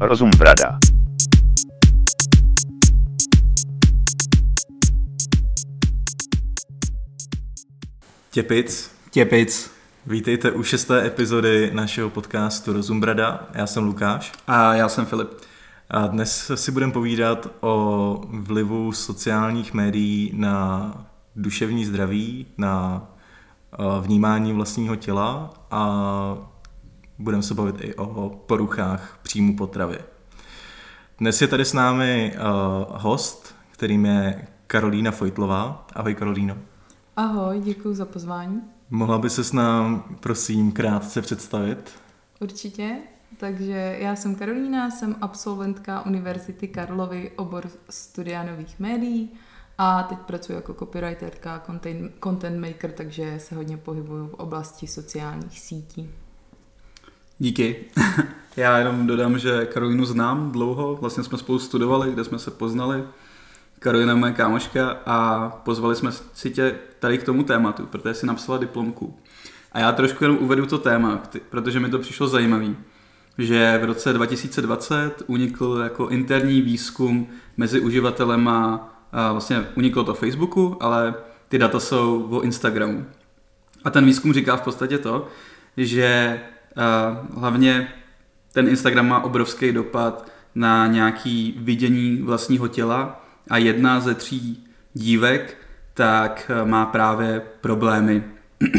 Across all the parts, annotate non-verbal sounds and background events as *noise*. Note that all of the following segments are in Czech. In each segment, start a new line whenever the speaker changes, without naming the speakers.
Rozum brada.
Těpic,
Těpic.
vítejte u šesté epizody našeho podcastu Rozum Brada. Já jsem Lukáš
A já jsem Filip.
a dnes si budeme povídat o vlivu sociálních médií na duševní zdraví, na eh, vnímání vlastního těla a budeme se bavit i o poruchách příjmu potravy. Dnes je tady s námi eh, host, kterým je Karolína Fojtlová. Ahoj Karolíno.
Ahoj, děkuji za pozvání.
Mohla by se s nám, prosím, krátce představit?
Určitě. Takže já jsem Karolína, jsem absolventka Univerzity Karlovy, obor studia nových médií a teď pracuji jako copywriterka, content, content maker, takže se hodně pohybuju v oblasti sociálních sítí.
Díky. *laughs* Já jenom dodám, že Karolínu znám dlouho, vlastně jsme spolu studovali, kde jsme se poznali. Karolina je moje kámoška a pozvali jsme si tě tady k tomu tématu, protože si napsala diplomku. A já trošku jenom uvedu to téma, protože mi to přišlo zajímavý, že v roce 2020 unikl jako interní výzkum mezi uživatelema, a vlastně uniklo to Facebooku, ale ty data jsou o Instagramu. A ten výzkum říká v podstatě to, že hlavně ten Instagram má obrovský dopad na nějaký vidění vlastního těla a jedna ze tří dívek tak eh, má právě problémy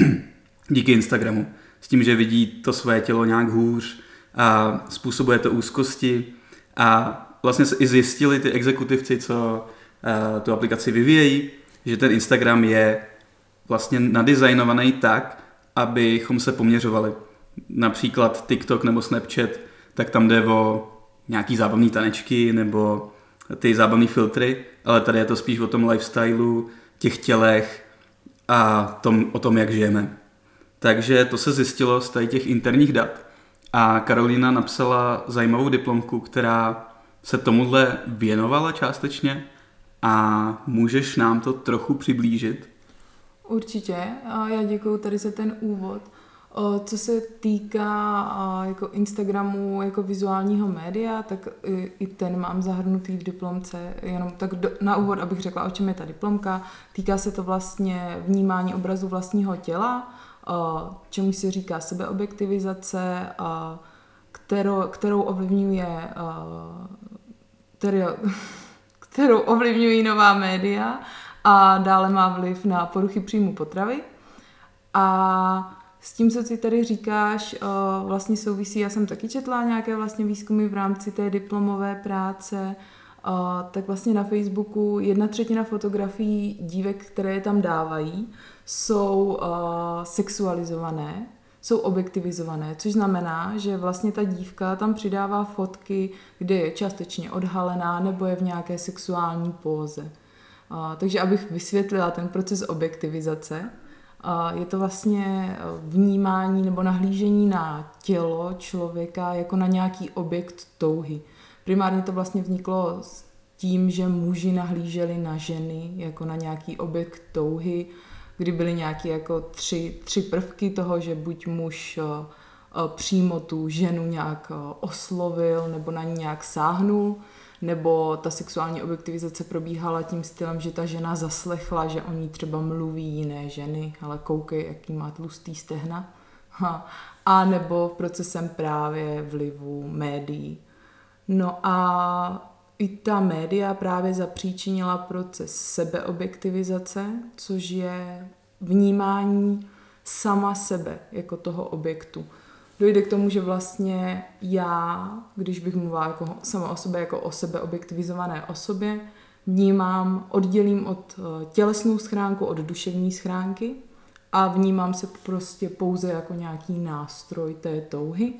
*clears throat* díky Instagramu. S tím, že vidí to své tělo nějak hůř a způsobuje to úzkosti a vlastně se i zjistili ty exekutivci, co uh, tu aplikaci vyvíjejí, že ten Instagram je vlastně nadizajnovaný tak, abychom se poměřovali. Například TikTok nebo Snapchat, tak tam jde o nějaký zábavný tanečky nebo ty zábavné filtry, ale tady je to spíš o tom lifestylu, těch tělech a tom, o tom, jak žijeme. Takže to se zjistilo z tady těch interních dat. A Karolina napsala zajímavou diplomku, která se tomuhle věnovala částečně a můžeš nám to trochu přiblížit?
Určitě. A já děkuji tady za ten úvod. Co se týká jako Instagramu jako vizuálního média, tak i, ten mám zahrnutý v diplomce. Jenom tak do, na úvod, abych řekla, o čem je ta diplomka. Týká se to vlastně vnímání obrazu vlastního těla, čemu se říká sebeobjektivizace, kterou, kterou ovlivňuje a, kterou, *laughs* kterou ovlivňují nová média a dále má vliv na poruchy příjmu potravy. A s tím, co si tady říkáš, eh, vlastně souvisí, já jsem taky četla nějaké vlastně výzkumy v rámci té diplomové práce, eh, tak vlastně na Facebooku jedna třetina fotografií dívek, které je tam dávají, jsou eh, sexualizované, jsou objektivizované, což znamená, že vlastně ta dívka tam přidává fotky, kde je částečně odhalená nebo je v nějaké sexuální póze. Takže abych vysvětlila ten proces objektivizace, je to vlastně vnímání nebo nahlížení na tělo člověka jako na nějaký objekt touhy. Primárně to vlastně vzniklo s tím, že muži nahlíželi na ženy jako na nějaký objekt touhy, kdy byly nějaké jako tři, tři prvky toho, že buď muž eh, eh, přímo tu ženu nějak eh, oslovil nebo na ní nějak sáhnul, nebo ta sexuální objektivizace probíhala tím stylem, že ta žena zaslechla, že o ní třeba mluví jiné ženy, ale koukej, jaký má tlustý stehna. Ha. A nebo procesem právě vlivu médií. No a i ta média právě zapříčinila proces sebeobjektivizace, což je vnímání sama sebe jako toho objektu dojde k tomu, že vlastně já, když bych mluvila jako sama o sobě, jako o sebe objektivizované osobě, vnímám, oddělím od eh, tělesnou schránku od duševní schránky a vnímám se prostě pouze jako nějaký nástroj té touhy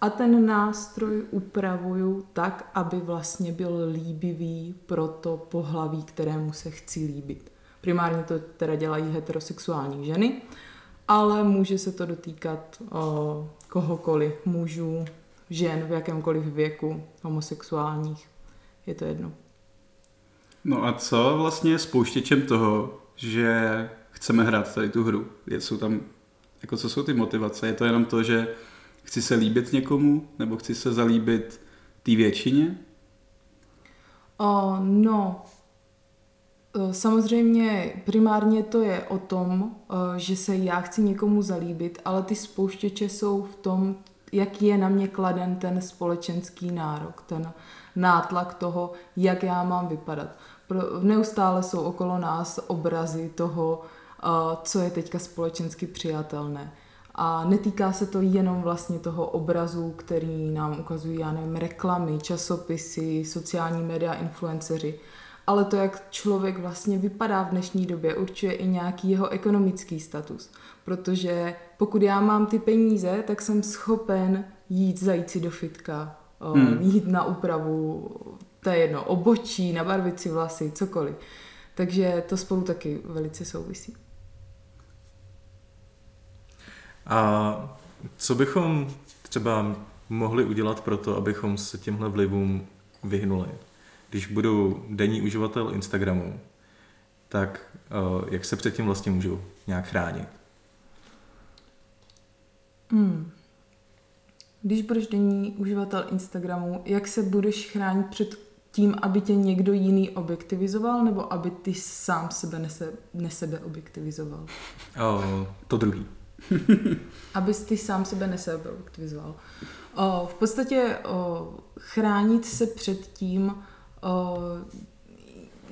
a ten nástroj upravuju tak, aby vlastně byl líbivý pro to pohlaví, kterému se chci líbit. Primárně to teda dělají heterosexuální ženy, ale může se to dotýkat o, kohokoliv, mužů, žen v jakémkoliv věku, homosexuálních. Je to jedno.
No a co vlastně je spouštěčem toho, že chceme hrát tady tu hru? Je, jsou tam, jako co jsou ty motivace? Je to jenom to, že chci se líbit někomu, nebo chci se zalíbit té většině?
O, no, Samozřejmě primárně to je o tom, že se já chci někomu zalíbit, ale ty spouštěče jsou v tom, jak je na mě kladen ten společenský nárok, ten nátlak toho, jak já mám vypadat. Neustále jsou okolo nás obrazy toho, co je teďka společensky přijatelné. A netýká se to jenom vlastně toho obrazu, který nám ukazují, já nevím, reklamy, časopisy, sociální média, influenceři, ale to, jak člověk vlastně vypadá v dnešní době, určuje i nějaký jeho ekonomický status. Protože pokud já mám ty peníze, tak jsem schopen jít zajít si do fitka, hmm. jít na úpravu, to je jedno, obočí, nabarvit si vlasy, cokoliv. Takže to spolu taky velice souvisí.
A co bychom třeba mohli udělat pro to, abychom se těmhle vlivům vyhnuli? Když budu denní uživatel Instagramu, tak uh, jak se předtím vlastně můžu nějak chránit?
Hmm. Když budeš denní uživatel Instagramu, jak se budeš chránit před tím, aby tě někdo jiný objektivizoval, nebo aby ty sám sebe nese, nesebe objektivizoval?
O, to druhý. *laughs*
Abys ty sám sebe nesebe objektivizoval. O, v podstatě o, chránit se před tím,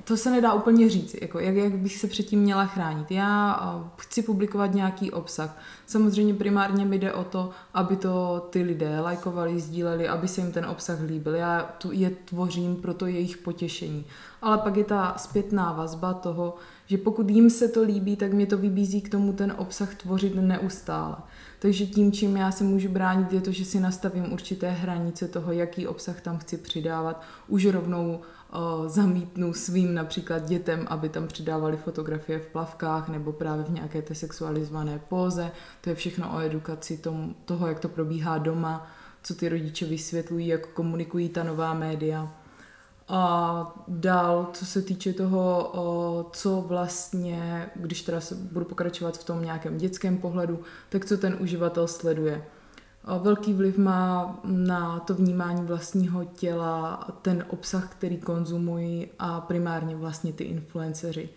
to se nedá úplně říct, jako jak, jak bych se předtím měla chránit. Já chci publikovat nějaký obsah. Samozřejmě primárně mi jde o to, aby to ty lidé lajkovali, sdíleli, aby se jim ten obsah líbil. Já tu je tvořím pro to jejich potěšení. Ale pak je ta zpětná vazba toho, že pokud jim se to líbí, tak mě to vybízí k tomu ten obsah tvořit neustále. Takže tím, čím já se můžu bránit, je to, že si nastavím určité hranice toho, jaký obsah tam chci přidávat. Už rovnou o, zamítnu svým například dětem, aby tam přidávali fotografie v plavkách nebo právě v nějaké té sexualizované póze. To je všechno o edukaci toho, jak to probíhá doma, co ty rodiče vysvětlují, jak komunikují ta nová média. A dál, co se týče toho, co vlastně, když teda se budu pokračovat v tom nějakém dětském pohledu, tak co ten uživatel sleduje. Velký vliv má na to vnímání vlastního těla ten obsah, který konzumují a primárně vlastně ty influenceři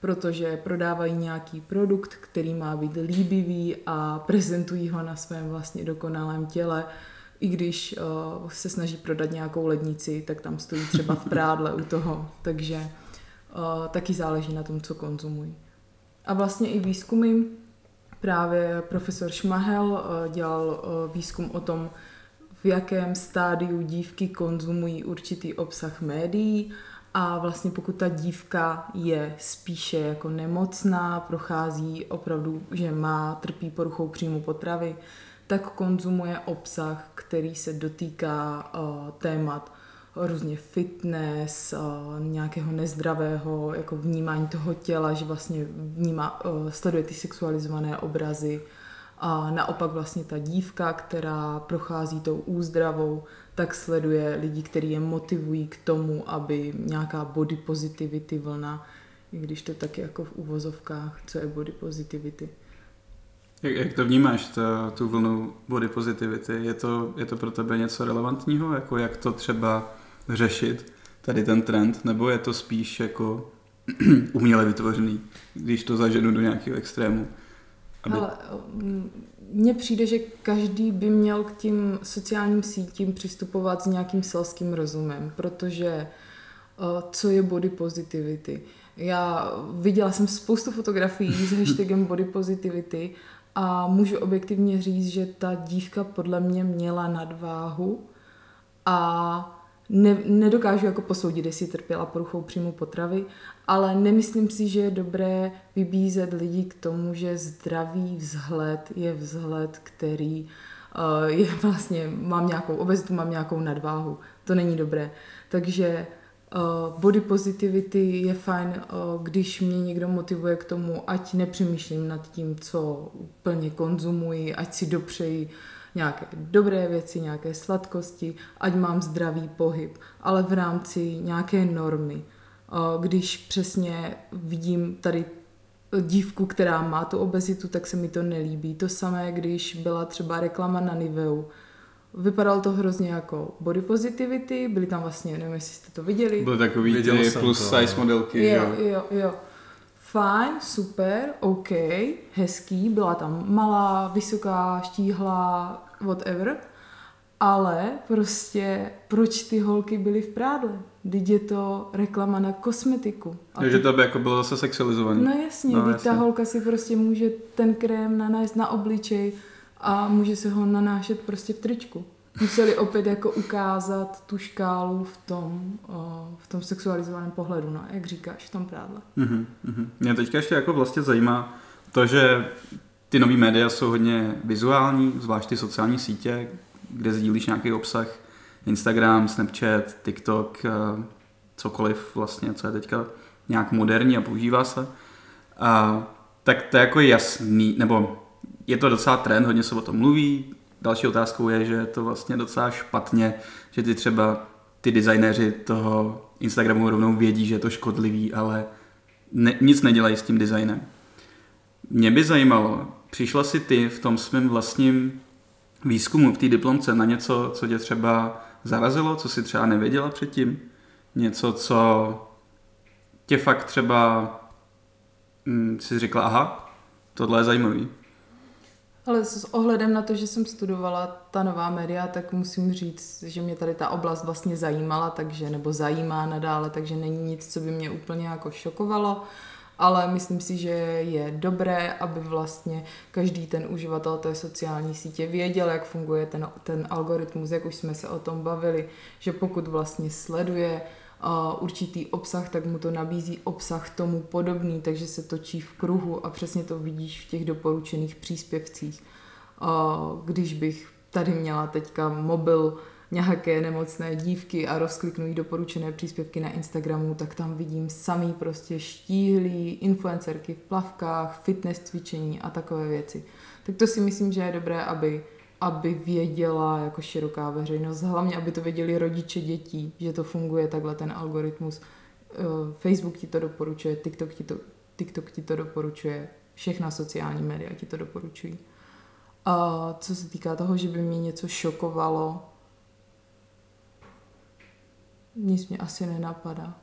protože prodávají nějaký produkt, který má být líbivý a prezentují ho na svém vlastně dokonalém těle, i když uh, se snaží prodat nějakou lednici, tak tam stojí třeba v prádle u toho, takže uh, taky záleží na tom, co konzumují. A vlastně i výzkumy, právě profesor Šmahel uh, dělal uh, výzkum o tom, v jakém stádiu dívky konzumují určitý obsah médií. A vlastně pokud ta dívka je spíše jako nemocná, prochází opravdu, že má, trpí poruchou příjmu potravy, tak konzumuje obsah, který se dotýká uh, témat různě fitness, uh, nějakého nezdravého jako vnímání toho těla, že vlastně vnímá, uh, sleduje ty sexualizované obrazy. A naopak vlastně ta dívka, která prochází tou úzdravou, tak sleduje lidi, kteří je motivují k tomu, aby nějaká body positivity vlna, i když to taky jako v uvozovkách, co je body positivity,
jak, jak to vnímáš, ta, tu vlnu body positivity? Je to, je to pro tebe něco relevantního? Jako jak to třeba řešit, tady ten trend? Nebo je to spíš jako *clears throat* uměle vytvořený, když to zaženu do nějakého extrému?
Aby... Ale mně přijde, že každý by měl k tím sociálním sítím přistupovat s nějakým selským rozumem, protože co je body positivity? Já viděla jsem spoustu fotografií s *laughs* hashtagem body positivity a můžu objektivně říct, že ta dívka podle mě měla nadváhu a ne, nedokážu jako posoudit, jestli trpěla poruchou příjmu potravy, ale nemyslím si, že je dobré vybízet lidi k tomu, že zdravý vzhled je vzhled, který uh, je vlastně, mám nějakou obezitu, mám nějakou nadváhu. To není dobré. Takže body positivity je fajn, uh, když mě někdo motivuje k tomu, ať nepřemýšlím nad tím, co úplně konzumuji, ať si dopřeji nějaké dobré věci, nějaké sladkosti, ať mám zdravý pohyb, ale v rámci nějaké normy. Uh, když přesně vidím tady dívku, která má tu obezitu, tak se mi to nelíbí. To samé, když byla třeba reklama na Niveu, Vypadalo to hrozně jako body positivity, byly tam vlastně, nevím, jestli jste to viděli.
Byly takový
Viděl
ty plus
to,
size
no.
modelky,
Jo,
jo.
jo, jo. Fajn, super, OK, hezký, byla tam malá, vysoká, štíhlá, whatever, ale prostě proč ty holky byly v prádle? Teď je to reklama na kosmetiku. A
Takže
ty-
to by jako bylo zase sexualizovaný.
No jasně,
No,
no,
jasně.
ta holka si prostě může ten krém nanést na obličej a může se ho nanášet prostě v tričku. Museli opět jako ukázat tu škálu v tom, v tom sexualizovaném pohledu, no, jak říkáš, v tom prádle.
Mhm, mhm. Mě teďka ještě jako vlastně zajímá to, že ty nové média jsou hodně vizuální, zvlášť ty sociální sítě, kde sdílíš nějaký obsah, Instagram, Snapchat, TikTok, eh, cokoliv vlastně, co je teďka nějak moderní a používá se. A, tak to je jako jasný, nebo je to docela trend, hodně se o tom mluví. Další otázkou je, že je to vlastně docela špatně, že ty třeba ty designéři toho Instagramu rovnou vědí, že je to škodlivý, ale ne, nic nedělají s tím designem. Mě by zajímalo, přišla si ty v tom svém vlastním výzkumu, v té diplomce na něco, co tě třeba zarazilo, co si třeba nevěděla předtím? Něco, co tě fakt třeba hm, si řekla, aha, tohle je zajímavý.
Ale s ohledem na to, že jsem studovala ta nová média, tak musím říct, že mě tady ta oblast vlastně zajímala, takže, nebo zajímá nadále, takže není nic, co by mě úplně jako šokovalo, ale myslím si, že je dobré, aby vlastně každý ten uživatel té sociální sítě věděl, jak funguje ten, ten algoritmus, jak už jsme se o tom bavili, že pokud vlastně sleduje určitý obsah, tak mu to nabízí obsah tomu podobný, takže se točí v kruhu a přesně to vidíš v těch doporučených příspěvcích. Když bych tady měla teďka mobil nějaké nemocné dívky a rozkliknu jí doporučené příspěvky na Instagramu, tak tam vidím samý prostě štíhlý influencerky v plavkách, fitness cvičení a takové věci. Tak to si myslím, že je dobré, aby aby věděla jako široká veřejnost, hlavně aby to věděli rodiče dětí, že to funguje takhle ten algoritmus. Eh, Facebook ti to doporučuje, TikTok ti to, TikTok ti to doporučuje, všechna sociální média ti to doporučují. A co se týká toho, že by mě něco šokovalo, nic mě asi nenapadá.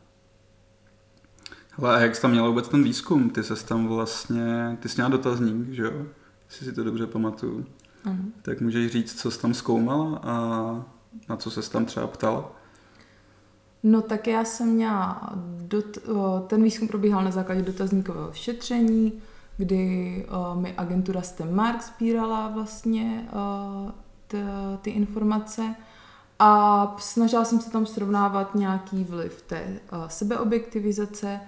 Hele, a jak jsi tam měla vůbec ten výzkum? Ty jsi tam vlastně, ty jsi měla dotazník, že jo? Jestli si to dobře pamatuju.
Ano.
Tak můžeš říct, co jsi tam zkoumala a na co se tam třeba ptala?
No tak já jsem měla, dot, ten výzkum probíhal na základě dotazníkového šetření, kdy mi agentura STEMmark sbírala vlastně t, ty informace a snažila jsem se tam srovnávat nějaký vliv té sebeobjektivizace,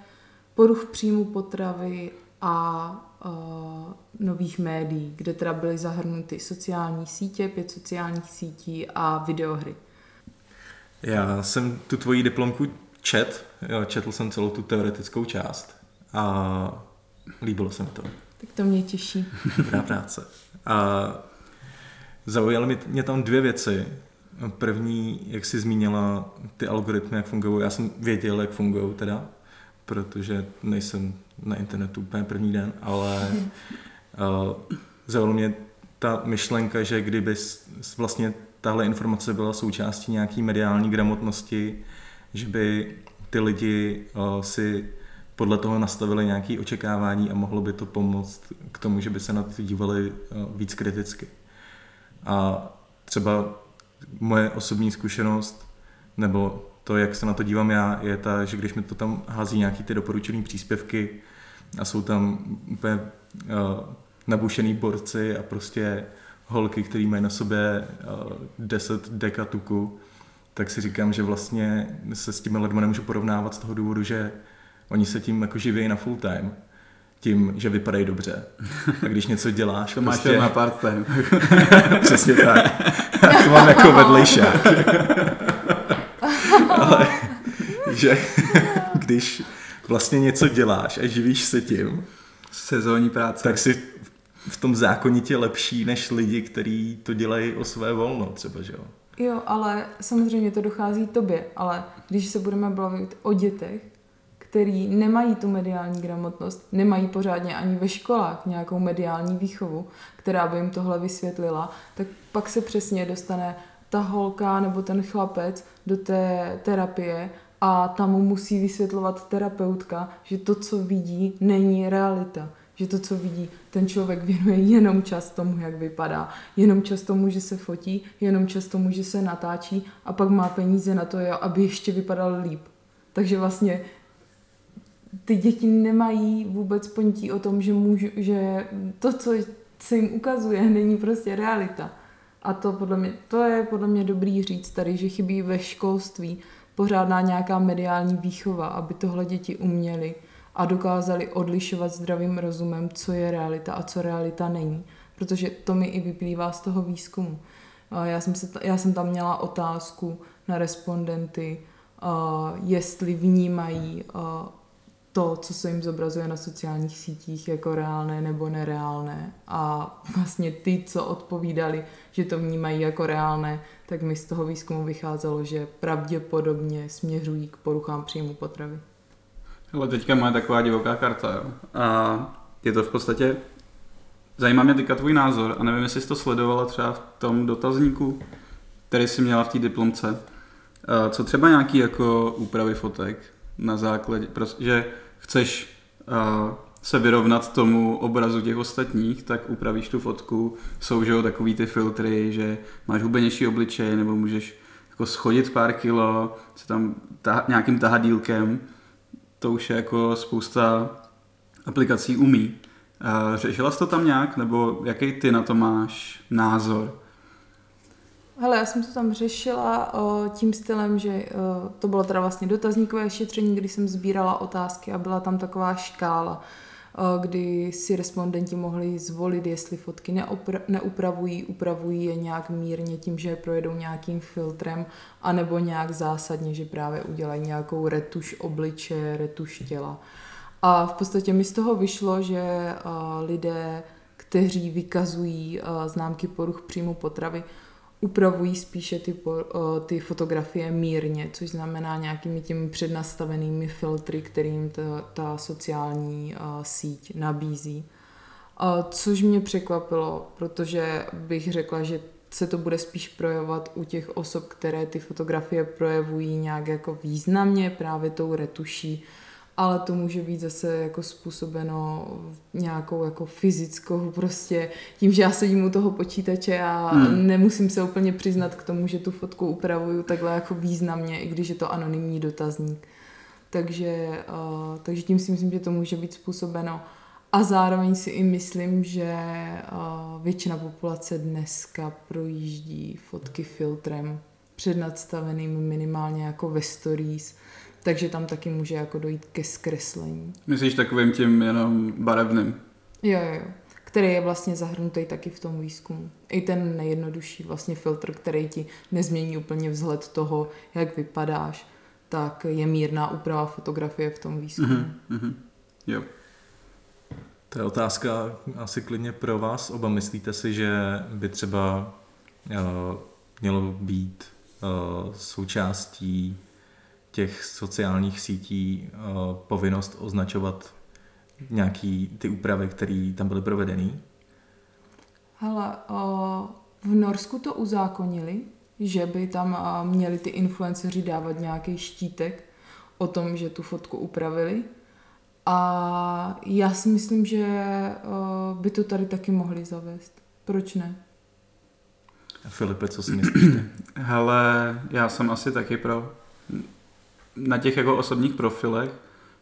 poruch příjmu potravy a o, nových médií, kde teda byly zahrnuty sociální sítě, pět sociálních sítí a videohry.
Já jsem tu tvoji diplomku čet, jo, četl jsem celou tu teoretickou část a líbilo se mi to.
Tak to mě těší. *laughs*
Dobrá práce. A zaujaly mě, mě tam dvě věci. První, jak jsi zmínila, ty algoritmy, jak fungují. Já jsem věděl, jak fungují teda, protože nejsem na internetu úplně první den, ale *laughs* uh, zaujala mě ta myšlenka, že kdyby vlastně tahle informace byla součástí nějaký mediální gramotnosti, že by ty lidi uh, si podle toho nastavili nějaké očekávání a mohlo by to pomoct k tomu, že by se na to dívali uh, víc kriticky. A třeba moje osobní zkušenost, nebo to, jak se na to dívám já, je ta, že když mi to tam hází nějaký ty doporučené příspěvky a jsou tam úplně uh, nabušený borci a prostě holky, které mají na sobě uh, 10 deka tuku, tak si říkám, že vlastně se s těmi lidmi nemůžu porovnávat z toho důvodu, že oni se tím jako živějí na full time tím, že vypadají dobře. A když něco děláš, *laughs*
To máš
prostě,
jenom na part time. *laughs*
přesně tak. Já to mám jako vedlejšák. *laughs* Ale že když vlastně něco děláš a živíš se tím,
Sezónní práce.
tak si v tom zákonitě lepší než lidi, kteří to dělají o své volno třeba, že jo?
Jo, ale samozřejmě to dochází tobě, ale když se budeme bavit o dětech, který nemají tu mediální gramotnost, nemají pořádně ani ve školách nějakou mediální výchovu, která by jim tohle vysvětlila, tak pak se přesně dostane ta holka nebo ten chlapec do té terapie a tam mu musí vysvětlovat terapeutka, že to, co vidí, není realita. Že to, co vidí, ten člověk věnuje jenom čas tomu, jak vypadá, jenom čas tomu, že se fotí, jenom čas tomu, že se natáčí a pak má peníze na to, aby ještě vypadal líp. Takže vlastně ty děti nemají vůbec ponětí o tom, že, můžu, že to, co se jim ukazuje, není prostě realita. A to, podle mě, to je podle mě dobrý říct tady, že chybí ve školství pořádná nějaká mediální výchova, aby tohle děti uměly a dokázali odlišovat zdravým rozumem, co je realita a co realita není. Protože to mi i vyplývá z toho výzkumu. Já jsem, se, já jsem tam měla otázku na respondenty, jestli vnímají to, co se jim zobrazuje na sociálních sítích jako reálné nebo nereálné. A vlastně ty, co odpovídali, že to vnímají jako reálné, tak mi z toho výzkumu vycházelo, že pravděpodobně směřují k poruchám příjmu potravy.
Ale teďka má taková divoká karta, jo. A je to v podstatě... Zajímá mě teďka tvůj názor a nevím, jestli jsi to sledovala třeba v tom dotazníku, který jsi měla v té diplomce. Co třeba nějaký jako úpravy fotek na základě, že chceš se vyrovnat tomu obrazu těch ostatních, tak upravíš tu fotku. Jsou že jo, takový ty filtry, že máš hubenější obličej, nebo můžeš jako schodit pár kilo, se tam ta, nějakým tahadílkem. To už je jako spousta aplikací umí. Řešila jsi to tam nějak, nebo jaký ty na to máš názor?
Hele, já jsem to tam řešila o, tím stylem, že o, to bylo teda vlastně dotazníkové šetření, kdy jsem sbírala otázky a byla tam taková škála, o, kdy si respondenti mohli zvolit, jestli fotky neupravují, upravují je nějak mírně tím, že je projedou nějakým filtrem, anebo nějak zásadně, že právě udělají nějakou retuš obliče, retuš těla. A v podstatě mi z toho vyšlo, že o, lidé, kteří vykazují o, známky poruch příjmu potravy, upravují spíše ty, ty fotografie mírně, což znamená nějakými těmi přednastavenými filtry, kterým ta, ta sociální síť nabízí. Což mě překvapilo, protože bych řekla, že se to bude spíš projevovat u těch osob, které ty fotografie projevují nějak jako významně právě tou retuší, ale to může být zase jako způsobeno nějakou jako fyzickou prostě, tím, že já sedím u toho počítače a hmm. nemusím se úplně přiznat k tomu, že tu fotku upravuju takhle jako významně, i když je to anonymní dotazník. Takže, uh, takže tím si myslím, že to může být způsobeno. A zároveň si i myslím, že uh, většina populace dneska projíždí fotky filtrem přednadstaveným minimálně jako ve stories, takže tam taky může jako dojít ke zkreslení.
Myslíš takovým tím jenom barevným?
Jo, jo, jo. Který je vlastně zahrnutý taky v tom výzkumu. I ten nejjednodušší vlastně filtr, který ti nezmění úplně vzhled toho, jak vypadáš, tak je mírná úprava fotografie v tom výzkumu. Mm-hmm, mm-hmm.
Jo.
To je otázka asi klidně pro vás oba. Myslíte si, že by třeba uh, mělo být uh, součástí těch sociálních sítí uh, povinnost označovat nějaký ty úpravy, které tam byly provedeny?
Hele, uh, v Norsku to uzákonili, že by tam uh, měli ty influenceři dávat nějaký štítek o tom, že tu fotku upravili. A já si myslím, že by to tady taky mohli zavést. Proč ne?
A Filipe, co si myslíš? *clears throat*
Hele, já jsem asi taky pro na těch jako osobních profilech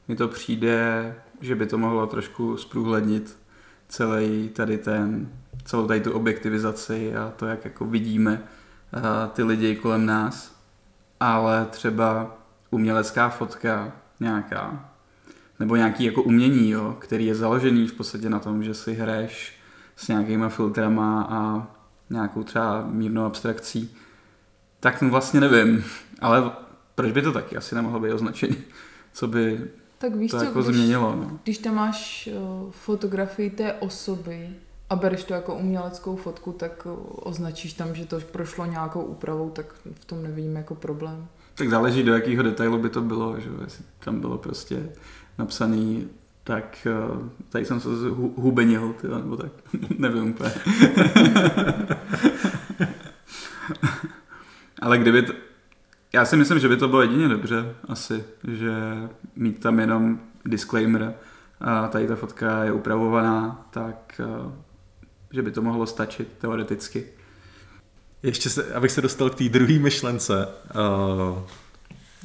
mi to přijde, že by to mohlo trošku zprůhlednit celý tady ten, celou tady tu objektivizaci a to, jak jako vidíme uh, ty lidi kolem nás. Ale třeba umělecká fotka nějaká, nebo nějaký jako umění, jo, který je založený v podstatě na tom, že si hraješ s nějakýma filtrama a nějakou třeba mírnou abstrakcí, tak vlastně nevím, ale proč by to taky asi nemohlo být označení? Co by tak víš to co, jako když, změnilo? No?
Když tam máš uh, fotografii té osoby a bereš to jako uměleckou fotku, tak uh, označíš tam, že to prošlo nějakou úpravou, tak v tom nevidím jako problém.
Tak záleží, do jakého detailu by to bylo, že jestli tam bylo prostě napsaný tak uh, tady jsem se hubenil, tyjo, nebo tak, *laughs* nevím úplně. *laughs* Ale kdyby, to, já si myslím, že by to bylo jedině dobře asi, že mít tam jenom disclaimer a tady ta fotka je upravovaná, tak eh, že by to mohlo stačit teoreticky.
Ještě se, abych se dostal k té druhé myšlence, uh,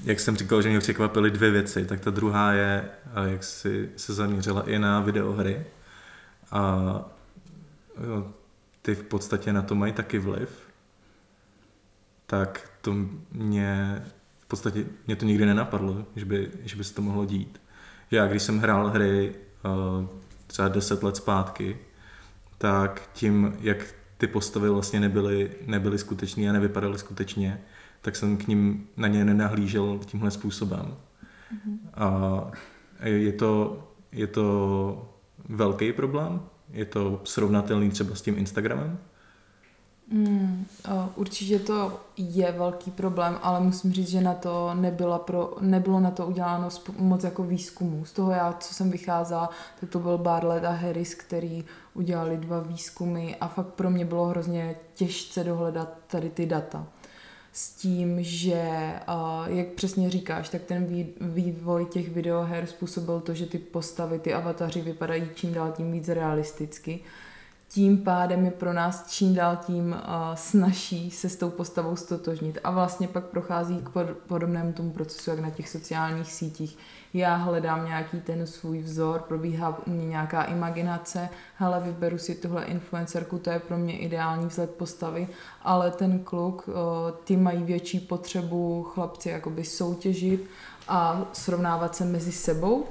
jak jsem říkal, že mě překvapily dvě věci, tak ta druhá je, uh, jak si se zaměřila i na videohry. A ty v podstatě na to mají taky vliv. Tak to mě v podstatě mě to nikdy nenapadlo, že by, že by se to mohlo dít. Že já když jsem hrál hry uh, třeba 10 let zpátky, tak tím, jak ty postavy vlastně nebyly, nebyly skutečné a nevypadaly skutečně, tak jsem k ním na ně nenahlížel tímhle způsobem. Mm-hmm. A je to, je to velký problém? Je to srovnatelný třeba s tím Instagramem?
Mm, určitě to je velký problém, ale musím říct, že na to nebyla pro, nebylo na to uděláno moc jako výzkumů. Z toho já, co jsem vycházela, tak to byl Bartlett a Harris, který udělali dva výzkumy a fakt pro mě bylo hrozně těžce dohledat tady ty data. S tím, že, jak přesně říkáš, tak ten vývoj těch videoher způsobil to, že ty postavy, ty avataři vypadají čím dál tím víc realisticky tím pádem je pro nás čím dál tím uh, snaží se s tou postavou stotožnit a vlastně pak prochází k pod, podobnému tomu procesu, jak na těch sociálních sítích. Já hledám nějaký ten svůj vzor, probíhá u mě nějaká imaginace, hele, vyberu si tuhle influencerku, to je pro mě ideální vzhled postavy, ale ten kluk, uh, ty mají větší potřebu chlapci jakoby soutěžit a srovnávat se mezi sebou.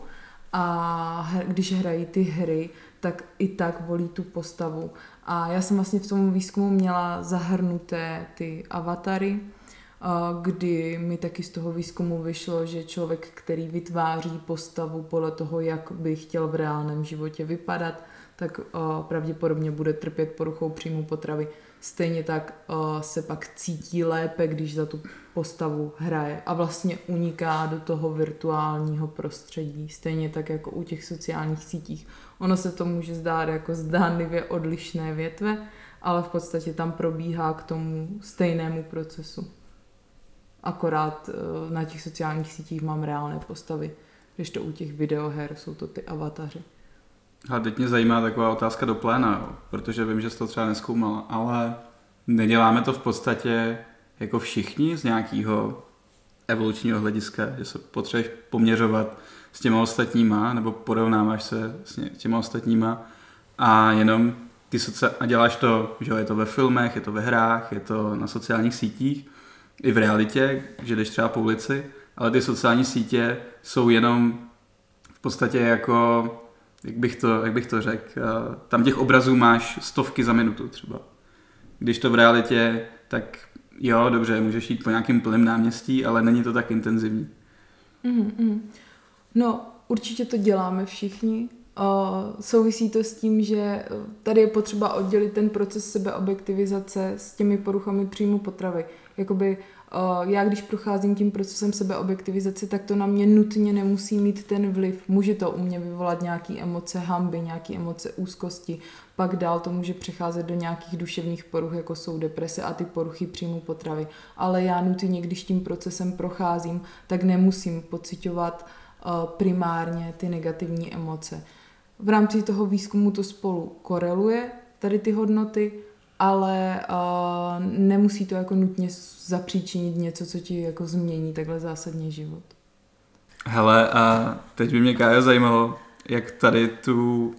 A když hrají ty hry, tak i tak volí tu postavu. A já jsem vlastně v tom výzkumu měla zahrnuté ty avatary, kdy mi taky z toho výzkumu vyšlo, že člověk, který vytváří postavu podle toho, jak by chtěl v reálném životě vypadat, tak pravděpodobně bude trpět poruchou příjmu potravy. Stejně tak se pak cítí lépe, když za tu postavu hraje a vlastně uniká do toho virtuálního prostředí. Stejně tak jako u těch sociálních sítích. Ono se to může zdát jako zdánlivě odlišné větve, ale v podstatě tam probíhá k tomu stejnému procesu. Akorát eh, na těch sociálních sítích mám reálné postavy, když to u těch videoher jsou to ty avataři.
A teď mě zajímá taková otázka do pléna, jo, protože vím, že jsi to třeba neskoumal, ale neděláme to v podstatě jako všichni z nějakého evolučního hlediska, že se potřebuješ poměřovat s těma ostatníma, nebo porovnáváš se s těma ostatníma a jenom ty socia- a děláš to, že je to ve filmech, je to ve hrách, je to na sociálních sítích, i v realitě, že jdeš třeba po ulici, ale ty sociální sítě jsou jenom v podstatě jako, jak bych to, jak bych to řekl, eh, tam těch obrazů máš stovky za minutu třeba. Když to v realitě, tak jo, dobře, můžeš jít po nějakém plném náměstí, ale není to tak intenzivní.
Mm-hmm. No, určitě to děláme všichni. Uh, souvisí to s tím, že tady je potřeba oddělit ten proces sebeobjektivizace s těmi poruchami příjmu potravy. Jakoby já, když procházím tím procesem sebeobjektivizace, tak to na mě nutně nemusí mít ten vliv. Může to u mě vyvolat nějaké emoce hamby, nějaké emoce úzkosti, pak dál to může přecházet do nějakých duševních poruch, jako jsou deprese a ty poruchy příjmu potravy. Ale já nutně, když tím procesem procházím, tak nemusím pocitovat uh, primárně ty negativní emoce. V rámci toho výzkumu to spolu koreluje, tady ty hodnoty, ale uh, nemusí to jako nutně zapříčinit něco, co ti jako změní takhle zásadně život.
Hele, a teď by mě Kája zajímalo, jak tady tu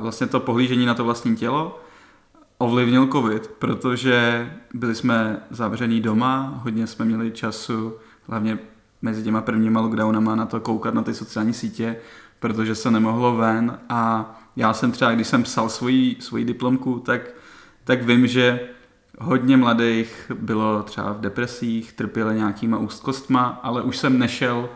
vlastně to pohlížení na to vlastní tělo ovlivnil covid, protože byli jsme zavření doma, hodně jsme měli času, hlavně mezi těma prvníma lockdownama na to koukat na ty sociální sítě, protože se nemohlo ven a já jsem třeba, když jsem psal svoji, svoji diplomku, tak, tak vím, že hodně mladých bylo třeba v depresích, trpěli nějakýma úzkostma, ale už jsem nešel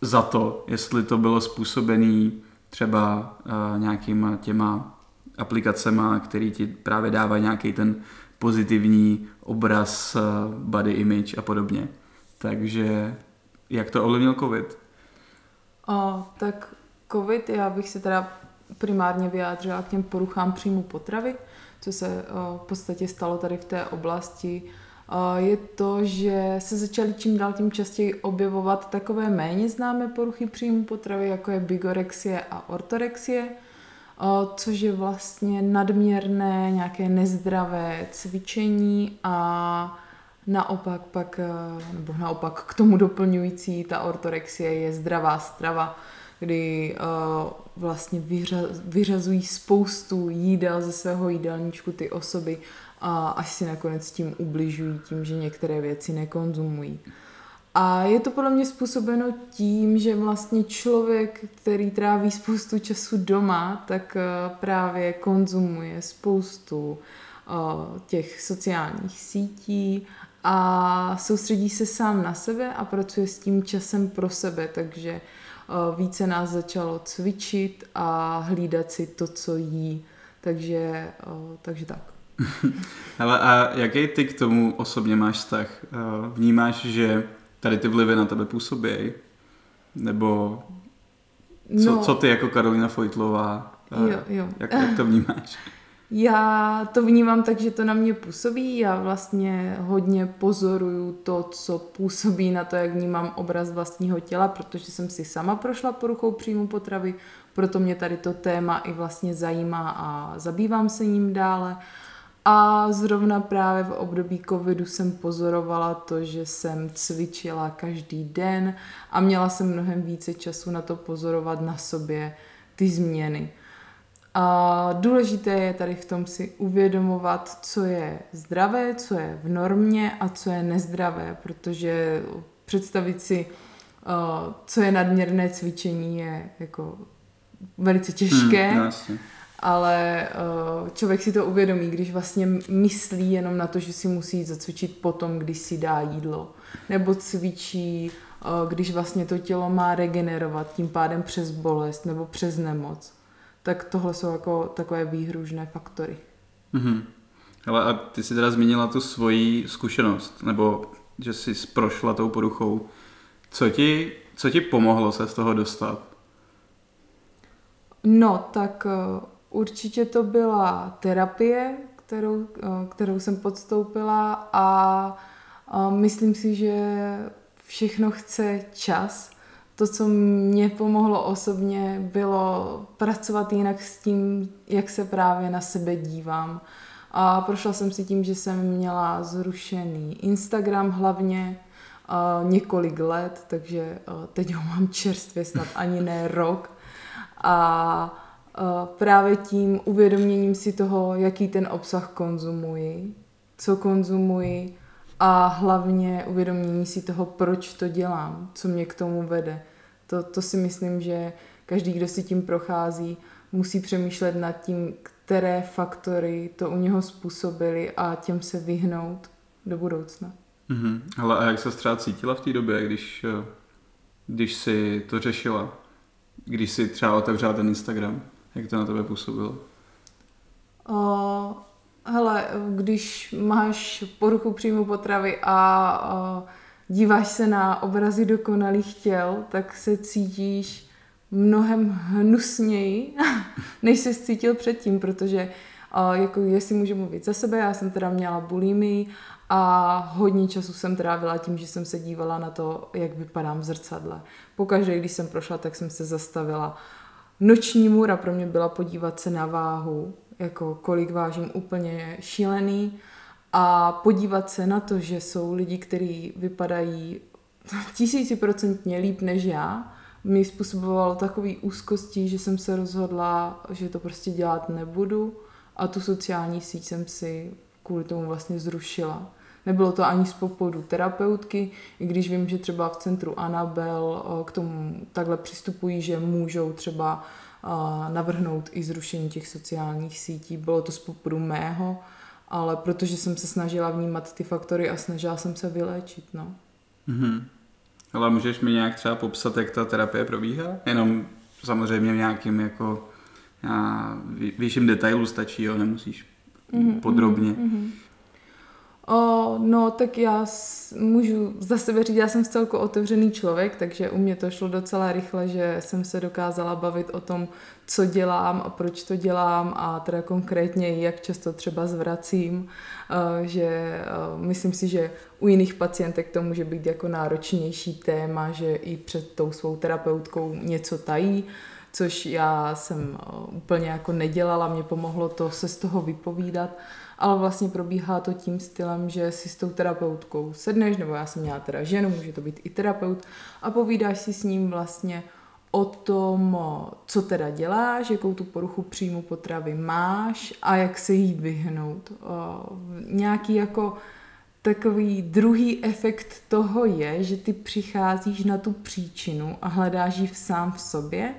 za to, jestli to bylo způsobený třeba uh, nějakýma těma aplikacema, který ti právě dávají nějaký ten pozitivní obraz, uh, body image a podobně. Takže jak to ovlivnil COVID?
O, tak COVID, já bych se teda primárně vyjádřila k těm poruchám příjmu potravy, co se o, v podstatě stalo tady v té oblasti. Je to, že se začaly čím dál tím častěji objevovat takové méně známé poruchy příjmu potravy, jako je bigorexie a ortorexie, což je vlastně nadměrné, nějaké nezdravé cvičení a naopak pak, nebo naopak k tomu doplňující ta ortorexie je zdravá strava, kdy vlastně vyřazují spoustu jídel ze svého jídelníčku ty osoby a až si nakonec tím ubližují tím, že některé věci nekonzumují. A je to podle mě způsobeno tím, že vlastně člověk, který tráví spoustu času doma, tak právě konzumuje spoustu těch sociálních sítí a soustředí se sám na sebe a pracuje s tím časem pro sebe, takže více nás začalo cvičit a hlídat si to, co jí. Takže, takže tak. *laughs*
Ale a jaký ty k tomu osobně máš vztah? Vnímáš, že tady ty vlivy na tebe působí? Nebo co, no, co ty jako Karolina Fojtlová?
Jo, jo.
Jak, jak to vnímáš? *laughs*
Já to vnímám tak, že to na mě působí. Já vlastně hodně pozoruju to, co působí na to, jak vnímám obraz vlastního těla, protože jsem si sama prošla poruchou příjmu potravy, proto mě tady to téma i vlastně zajímá a zabývám se ním dále. A zrovna právě v období covidu jsem pozorovala to, že jsem cvičila každý den a měla jsem mnohem více času na to pozorovat na sobě ty změny. A důležité je tady v tom si uvědomovat, co je zdravé, co je v normě a co je nezdravé, protože představit si, co je nadměrné cvičení, je jako velice těžké. Hmm, jasně ale uh, člověk si to uvědomí, když vlastně myslí jenom na to, že si musí zacvičit potom, když si dá jídlo. Nebo cvičí, uh, když vlastně to tělo má regenerovat, tím pádem přes bolest nebo přes nemoc. Tak tohle jsou jako takové výhružné faktory.
Mm-hmm. Ale a ty jsi teda zmínila tu svoji zkušenost, nebo že jsi prošla tou poruchou. Co ti, co ti pomohlo se z toho dostat?
No, tak uh, Určitě to byla terapie, kterou, eh, kterou jsem podstoupila a, a myslím si, že všechno chce čas. To, co mě pomohlo osobně, bylo pracovat jinak s tím, jak se právě na sebe dívám. A prošla jsem si tím, že jsem měla zrušený Instagram hlavně několik let, takže teď ho mám čerstvě, snad ani ne rok. A právě tím uvědoměním si toho, jaký ten obsah konzumuji, co konzumuji a hlavně uvědomění si toho, proč to dělám, co mě k tomu vede. To, to si myslím, že každý, kdo si tím prochází, musí přemýšlet nad tím, které faktory to u něho způsobily a těm se vyhnout do budoucna.
Mm-hmm. Ale a jak se třeba cítila v té době, když, eh, když si to řešila? Když si třeba otevřela ten Instagram? Jak to na tebe působilo?
Uh, hele, když máš poruchu příjmu potravy a díváš se na obrazy dokonalých těl, tak se cítíš mnohem hnusněji, *laughs* než se cítil předtím, protože jako jestli můžu mluvit za sebe, já jsem teda měla bulimii a hodně času jsem trávila tím, že jsem se dívala na to, jak vypadám v zrcadle. Pokaždé, když jsem prošla, tak jsem se zastavila noční můra pro mě byla podívat se na váhu, jako kolik vážím úplně šílený a podívat se na to, že jsou lidi, kteří vypadají *laughs* tisíciprocentně líp než já, mi způsobovalo takový úzkostí, že jsem se rozhodla, že to prostě dělat nebudu a tu sociální síť jsem si kvůli tomu vlastně zrušila. Nebylo to ani z popodu terapeutky, i když vím, že třeba v centru Anabel k tomu takhle přistupují, že můžou třeba navrhnout i zrušení těch sociálních sítí. Bylo to z popudu mého, ale protože jsem se snažila vnímat ty faktory a snažila jsem se vyléčit, no.
Mm-hmm. Ale můžeš mi nějak třeba popsat, jak ta terapie probíhá? Jenom samozřejmě v nějakým jako vyšším detailu stačí, jo, nemusíš mm-hmm, podrobně. Mm-hmm.
O, no, tak já můžu za sebe říct, já jsem celku otevřený člověk, takže u mě to šlo docela rychle, že jsem se dokázala bavit o tom, co dělám a proč to dělám a teda konkrétně jak často třeba zvracím, že myslím si, že u jiných pacientek to může být jako náročnější téma, že i před tou svou terapeutkou něco tají, což já jsem úplně jako nedělala, mě pomohlo to se z toho vypovídat ale vlastně probíhá to tím stylem, že si s tou terapeutkou sedneš, nebo já jsem měla teda ženu, může to být i terapeut, a povídáš si s ním vlastně o tom, co teda děláš, jakou tu poruchu příjmu potravy máš a jak se jí vyhnout. Nějaký jako takový druhý efekt toho je, že ty přicházíš na tu příčinu a hledáš ji sám v sobě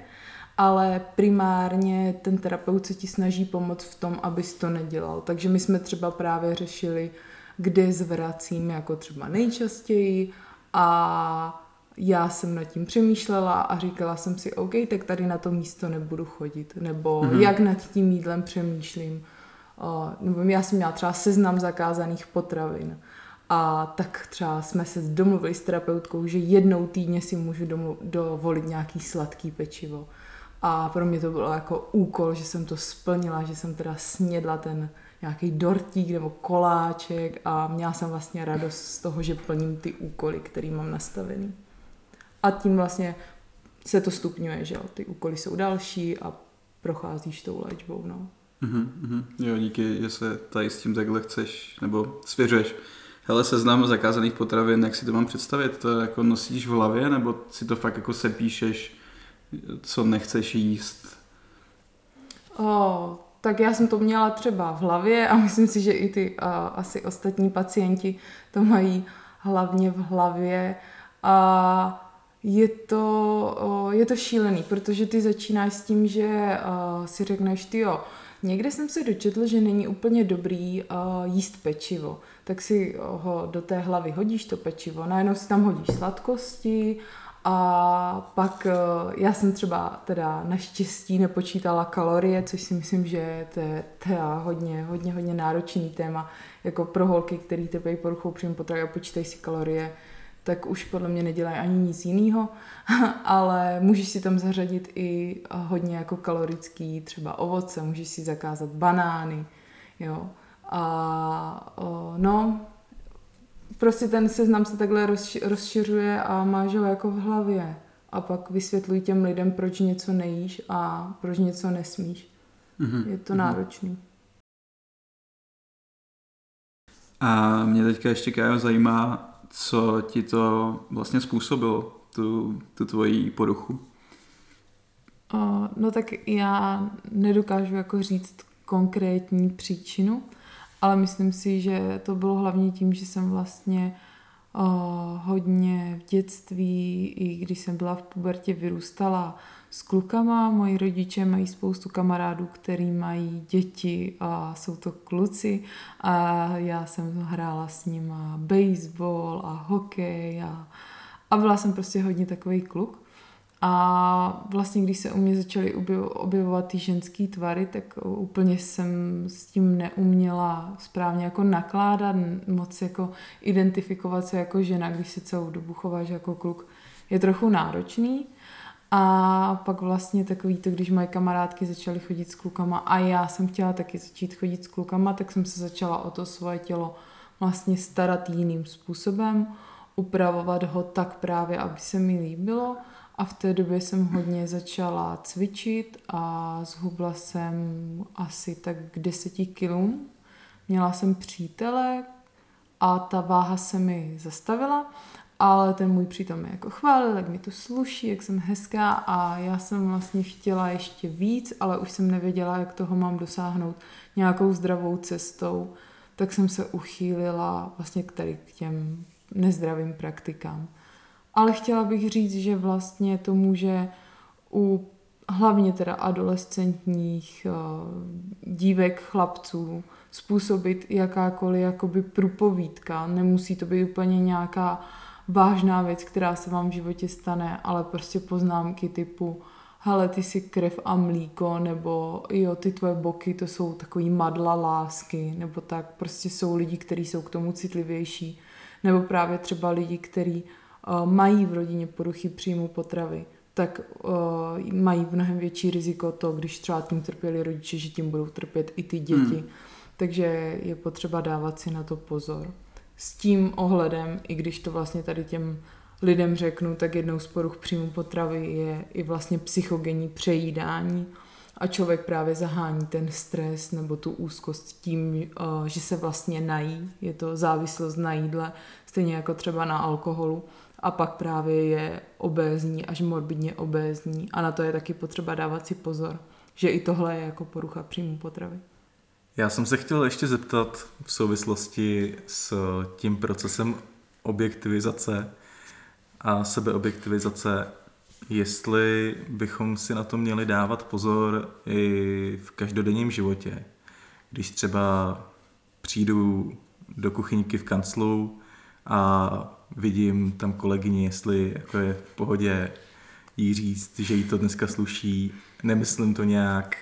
ale primárně ten terapeut se ti snaží pomoct v tom, abys to nedělal. Takže my jsme třeba právě řešili, kde zvracím jako třeba nejčastěji a já jsem nad tím přemýšlela a říkala jsem si, OK, tak tady na to místo nebudu chodit, nebo mm-hmm. jak nad tím jídlem přemýšlím. Uh, nebo já jsem měla třeba seznam zakázaných potravin. A tak třeba jsme se domluvili s terapeutkou, že jednou týdně si můžu domlu- dovolit nějaký sladký pečivo. A pro mě to bylo jako úkol, že jsem to splnila, že jsem teda snědla ten nějaký dortík nebo koláček a měla jsem vlastně radost z toho, že plním ty úkoly, které mám nastavený. A tím vlastně se to stupňuje, že jo, ty úkoly jsou další a procházíš tou léčbou, no.
Mm-hmm, jo, díky, že se tady s tím takhle chceš, nebo svěřuješ. Hele, seznam zakázaných potravin, jak si to mám představit? To jako nosíš v hlavě, nebo si to fakt jako sepíšeš co nechceš jíst?
O, tak já jsem to měla třeba v hlavě a myslím si, že i ty a, asi ostatní pacienti to mají hlavně v hlavě. A je to, je to šílený, protože ty začínáš s tím, že si řekneš, ty jo, někde jsem se dočetl, že není úplně dobrý jíst pečivo. Tak si ho do té hlavy hodíš to pečivo, najednou si tam hodíš sladkosti a pak eh, já jsem třeba teda naštěstí nepočítala kalorie, což si myslím, že to je teda hodně, hodně, hodně náročný téma. Jako pro holky, který trpí poruchou příjmu potravy a počítají si kalorie, tak už podle mě nedělají ani nic jiného, *laughs* ale můžeš si tam zařadit i hodně jako kalorický třeba ovoce, můžeš si zakázat banány, jo. A no, prostě ten seznam se takhle rozšiřuje a máš ho jako v hlavě. A pak vysvětluj těm lidem, proč něco nejíš a proč něco nesmíš. Mm-hmm. Je to mm-hmm. náročný.
A mě teďka ještě Kájo zajímá, co ti to vlastně způsobilo, tu, tu tvoji poruchu.
O, no tak já nedokážu jako říct konkrétní příčinu, ale myslím si, že to bylo hlavně tím, že jsem vlastně uh, hodně v dětství, i když jsem byla v pubertě, vyrůstala s klukama. Moji rodiče mají spoustu kamarádů, který mají děti a jsou to kluci a já jsem hrála s nimi baseball a hokej a, a byla jsem prostě hodně takový kluk. A vlastně, když se u mě začaly objevovat ty ženský tvary, tak úplně jsem s tím neuměla správně jako nakládat, moc jako identifikovat se jako žena, když se celou dobu chováš jako kluk, je trochu náročný. A pak vlastně takový to, když moje kamarádky začaly chodit s klukama a já jsem chtěla taky začít chodit s klukama, tak jsem se začala o to svoje tělo vlastně starat jiným způsobem, upravovat ho tak právě, aby se mi líbilo a v té době jsem hodně začala cvičit a zhubla jsem asi tak k deseti kilům. Měla jsem přítele a ta váha se mi zastavila, ale ten můj přítel mi jako chválil, jak mi to sluší, jak jsem hezká a já jsem vlastně chtěla ještě víc, ale už jsem nevěděla, jak toho mám dosáhnout nějakou zdravou cestou, tak jsem se uchýlila vlastně k tady k těm nezdravým praktikám. Ale chtěla bych říct, že vlastně to může u hlavně teda adolescentních uh, dívek, chlapců způsobit jakákoliv jakoby průpovídka. Nemusí to být úplně nějaká vážná věc, která se vám v životě stane, ale prostě poznámky typu hele, ty si krev a mlíko, nebo jo, ty tvoje boky, to jsou takový madla lásky, nebo tak, prostě jsou lidi, kteří jsou k tomu citlivější, nebo právě třeba lidi, kteří mají v rodině poruchy příjmu potravy, tak uh, mají mnohem větší riziko to, když třeba tím trpěli rodiče, že tím budou trpět i ty děti. Hmm. Takže je potřeba dávat si na to pozor. S tím ohledem, i když to vlastně tady těm lidem řeknu, tak jednou z poruch příjmu potravy je i vlastně psychogenní přejídání a člověk právě zahání ten stres nebo tu úzkost tím, uh, že se vlastně nají. Je to závislost na jídle, stejně jako třeba na alkoholu a pak právě je obézní, až morbidně obézní a na to je taky potřeba dávat si pozor, že i tohle je jako porucha příjmu potravy.
Já jsem se chtěl ještě zeptat v souvislosti s tím procesem objektivizace a sebeobjektivizace, jestli bychom si na to měli dávat pozor i v každodenním životě. Když třeba přijdu do kuchyňky v kanclu a vidím tam kolegyni, jestli jako je v pohodě jí říct, že jí to dneska sluší. Nemyslím to nějak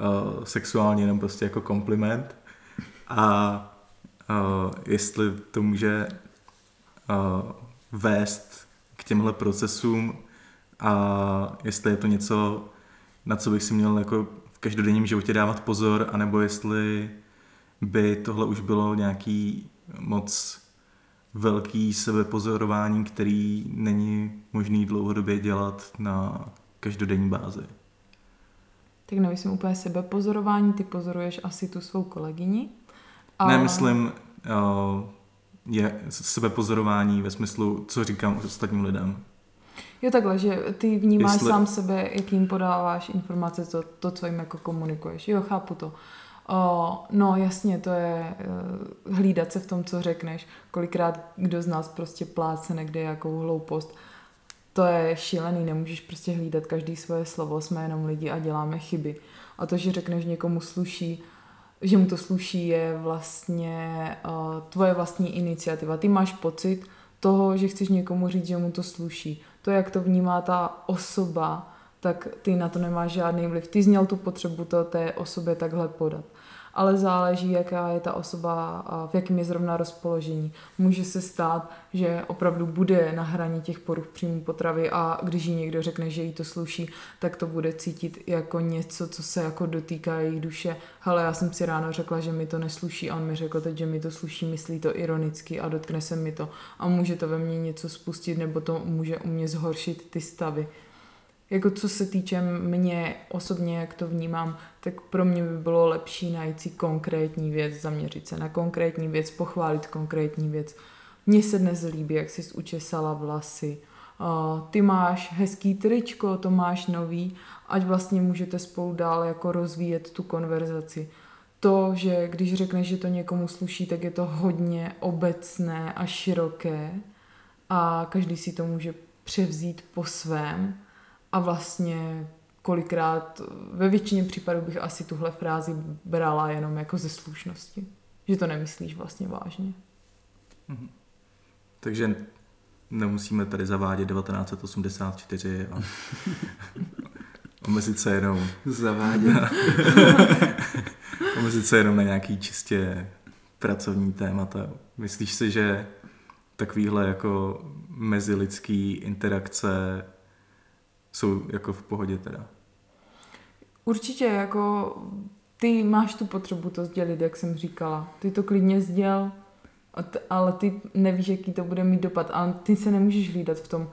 uh, sexuálně, jenom prostě jako kompliment. A uh, jestli to může uh, vést k těmhle procesům a jestli je to něco, na co bych si měl jako v každodenním životě dávat pozor, anebo jestli by tohle už bylo nějaký moc velký sebepozorování, který není možný dlouhodobě dělat na každodenní bázi.
Tak nemyslím úplně sebepozorování, ty pozoruješ asi tu svou kolegyni.
Ale... Ne, myslím uh, je sebepozorování ve smyslu, co říkám ostatním lidem.
Jo takhle, že ty vnímáš Jestli... sám sebe, jakým podáváš informace, to, to, co jim jako komunikuješ. Jo, chápu to. O, no jasně, to je uh, hlídat se v tom, co řekneš. Kolikrát kdo z nás prostě pláce někde jakou hloupost. To je šílený, nemůžeš prostě hlídat každý svoje slovo, jsme jenom lidi a děláme chyby. A to, že řekneš někomu sluší, že mu to sluší, je vlastně uh, tvoje vlastní iniciativa. Ty máš pocit toho, že chceš někomu říct, že mu to sluší. To, jak to vnímá ta osoba, tak ty na to nemáš žádný vliv. Ty zněl tu potřebu to té osobě takhle podat ale záleží, jaká je ta osoba a v jakém je zrovna rozpoložení. Může se stát, že opravdu bude na hraně těch poruch příjmu potravy a když jí někdo řekne, že jí to sluší, tak to bude cítit jako něco, co se jako dotýká její duše. Hele, já jsem si ráno řekla, že mi to nesluší a on mi řekl teď, že mi to sluší, myslí to ironicky a dotkne se mi to a může to ve mně něco spustit nebo to může u mě zhoršit ty stavy jako co se týče mě osobně, jak to vnímám, tak pro mě by bylo lepší najít si konkrétní věc, zaměřit se na konkrétní věc, pochválit konkrétní věc. Mně se dnes líbí, jak jsi učesala vlasy. Uh, ty máš hezký tričko, to máš nový, ať vlastně můžete spolu dál jako rozvíjet tu konverzaci. To, že když řekneš, že to někomu sluší, tak je to hodně obecné a široké a každý si to může převzít po svém a vlastně kolikrát, ve většině případů bych asi tuhle frázi brala jenom jako ze slušnosti. Že to nemyslíš vlastně vážně.
Mhm. Takže nemusíme tady zavádět 1984 a *laughs* omezit se jenom...
Zavádět. *laughs*
omezit se jenom na nějaký čistě pracovní témata. Myslíš si, že takovýhle jako mezilidský interakce jsou jako v pohodě teda.
Určitě, jako ty máš tu potřebu to sdělit, jak jsem říkala. Ty to klidně sděl, ale ty nevíš, jaký to bude mít dopad, ale ty se nemůžeš hlídat v tom,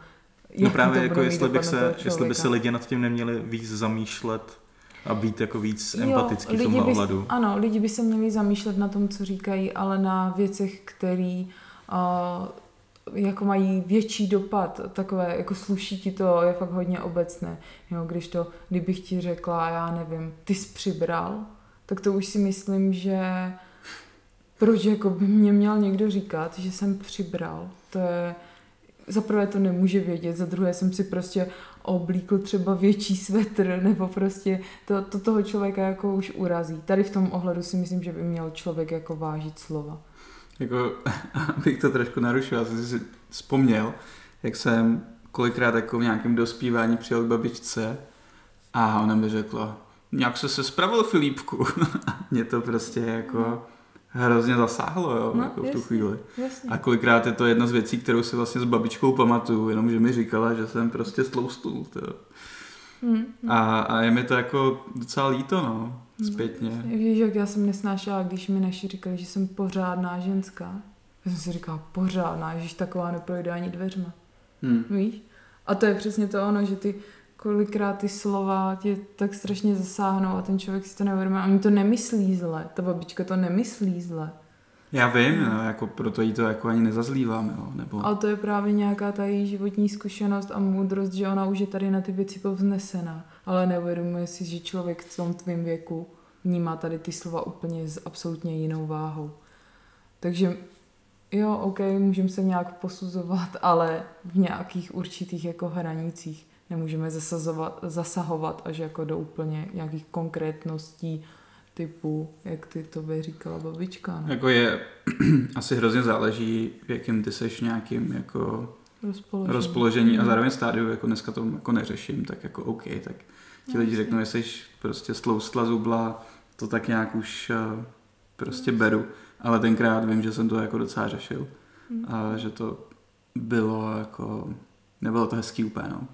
No právě jako jestli, bych se, jestli by se lidi nad tím neměli víc zamýšlet a být jako víc jo, empatický v tomhle ohledu.
Ano, lidi by se měli zamýšlet na tom, co říkají, ale na věcech, které uh, jako mají větší dopad, takové, jako sluší ti to, je fakt hodně obecné. Jo, když to, kdybych ti řekla, já nevím, ty jsi přibral, tak to už si myslím, že proč jako by mě měl někdo říkat, že jsem přibral. To je, za prvé to nemůže vědět, za druhé jsem si prostě oblíkl třeba větší svetr, nebo prostě to, to toho člověka jako už urazí. Tady v tom ohledu si myslím, že by měl člověk jako vážit slova
jako, *laughs* abych to trošku narušil, já jsem si vzpomněl, jak jsem kolikrát jako v nějakém dospívání přijel k babičce A ona mi řekla, nějak se se spravil Filipku. *laughs* Mě to prostě jako hrozně zasáhlo, jo,
No,
jako v tu
jasně.
chvíli.
Jasně.
A kolikrát je to jedna z věcí, kterou si vlastně s babičkou pamatuju, jenomže mi říkala, že jsem prostě stloustul. To.
Hmm.
A, a je mi to jako docela líto, no, zpětně.
Víš, jak já jsem nesnášela, když mi naši říkali, že jsem pořádná ženská. Já jsem si říkala, pořádná, že taková neprojde ani dveřma.
Hm.
Víš? A to je přesně to ono, že ty kolikrát ty slova tě tak strašně zasáhnou a ten člověk si to neuvědomí. Oni to nemyslí zle, ta babička to nemyslí zle.
Já vím, no, jako proto jí to jako ani nezazlívám, jo, nebo...
Ale to je právě nějaká ta její životní zkušenost a moudrost, že ona už je tady na ty věci povznesena. Ale neuvědomuje si, že člověk v tom tvým věku vnímá tady ty slova úplně s absolutně jinou váhou. Takže jo, OK, můžeme se nějak posuzovat, ale v nějakých určitých jako hranicích nemůžeme zasazovat, zasahovat až jako do úplně nějakých konkrétností typu, jak ty to by říkala babička. No?
Jako je, *clears throat* asi hrozně záleží, v jakým ty seš nějakým jako
Rozpoložení.
rozpoložení a zároveň stádiu, jako dneska to jako neřeším, tak jako OK, tak ti lidi řeknou, že jsi prostě stloustla zubla, to tak nějak už eh, prostě beru, ale tenkrát vím, že jsem to jako docela řešil
Mhm.
a že to bylo jako, nebylo to hezký úplně, no.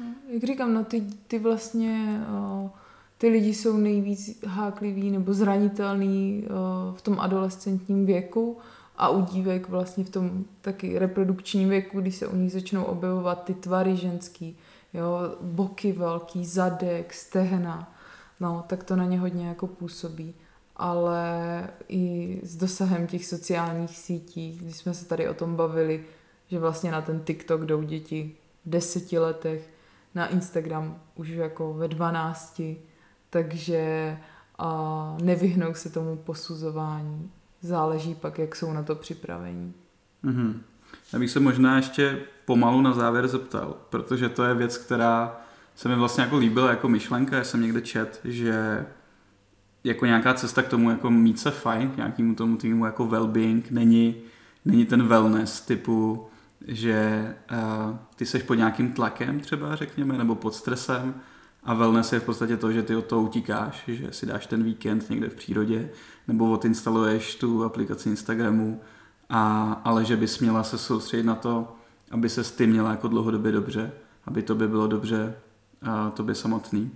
No, jak říkám, no ty, ty vlastně, o, ty lidi jsou nejvíc hákliví nebo zranitelný o, v tom adolescentním věku a u dívek vlastně v tom taky reprodukčním věku, kdy se u nich začnou objevovat ty tvary ženský, jo, boky velký, zadek, stehna, no, tak to na ně hodně jako působí. Ale i s dosahem těch sociálních sítí, když jsme se tady o tom bavili, že vlastně na ten TikTok jdou děti v deseti letech, na Instagram už jako ve 12, takže a nevyhnou se tomu posuzování. Záleží pak, jak jsou na to připravení.
Mhm. Já bych se možná ještě pomalu na závěr zeptal, protože to je věc, která se mi vlastně jako líbila jako myšlenka, já jsem někde čet, že jako nějaká cesta k tomu jako mít se fajn, k nějakému tomu týmu jako well-being, není, není ten wellness typu, že uh, ty seš pod nějakým tlakem třeba, řekněme, nebo pod stresem a wellness je v podstatě to, že ty od toho utíkáš, že si dáš ten víkend někde v přírodě, nebo odinstaluješ tu aplikaci Instagramu, a, ale že bys měla se soustředit na to, aby se ty měla jako dlouhodobě dobře, aby to by bylo dobře a tobě samotný.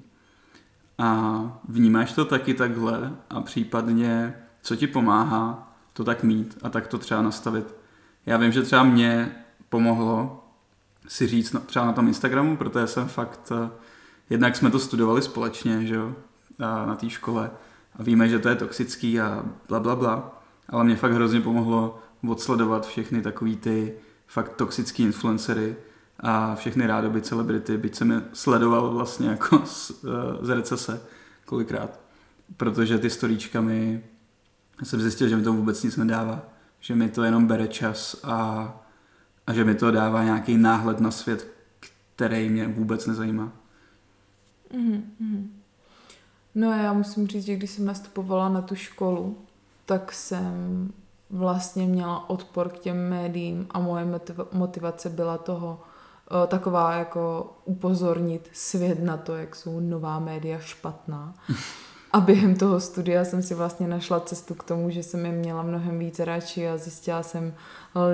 A vnímáš to taky takhle a případně, co ti pomáhá to tak mít a tak to třeba nastavit. Já vím, že třeba mě pomohlo si říct třeba na tom Instagramu, protože jsem fakt, eh, jednak jsme to studovali společně, že jo, a na té škole. A víme, že to je toxický a bla, bla, bla, ale mě fakt hrozně pomohlo odsledovat všechny takový ty fakt toxický influencery a všechny rádoby celebrity, byť jsem je sledoval vlastně jako z, eh, z recese kolikrát, protože ty storíčka mi, jsem zjistil, že mi to vůbec nic nedává, že mi to jenom bere čas a, a že mi to dává nějaký náhled na svět, který mě vůbec nezajímá.
Mm-hmm. No já musím říct, že když jsem nastupovala na tu školu, tak jsem vlastně měla odpor k těm médiím a moje motiva- motivace byla toho eh, taková jako upozornit svět na to, jak jsou nová média špatná. A během toho studia jsem si vlastně našla cestu k tomu, že jsem je měla mnohem více radši a zjistila jsem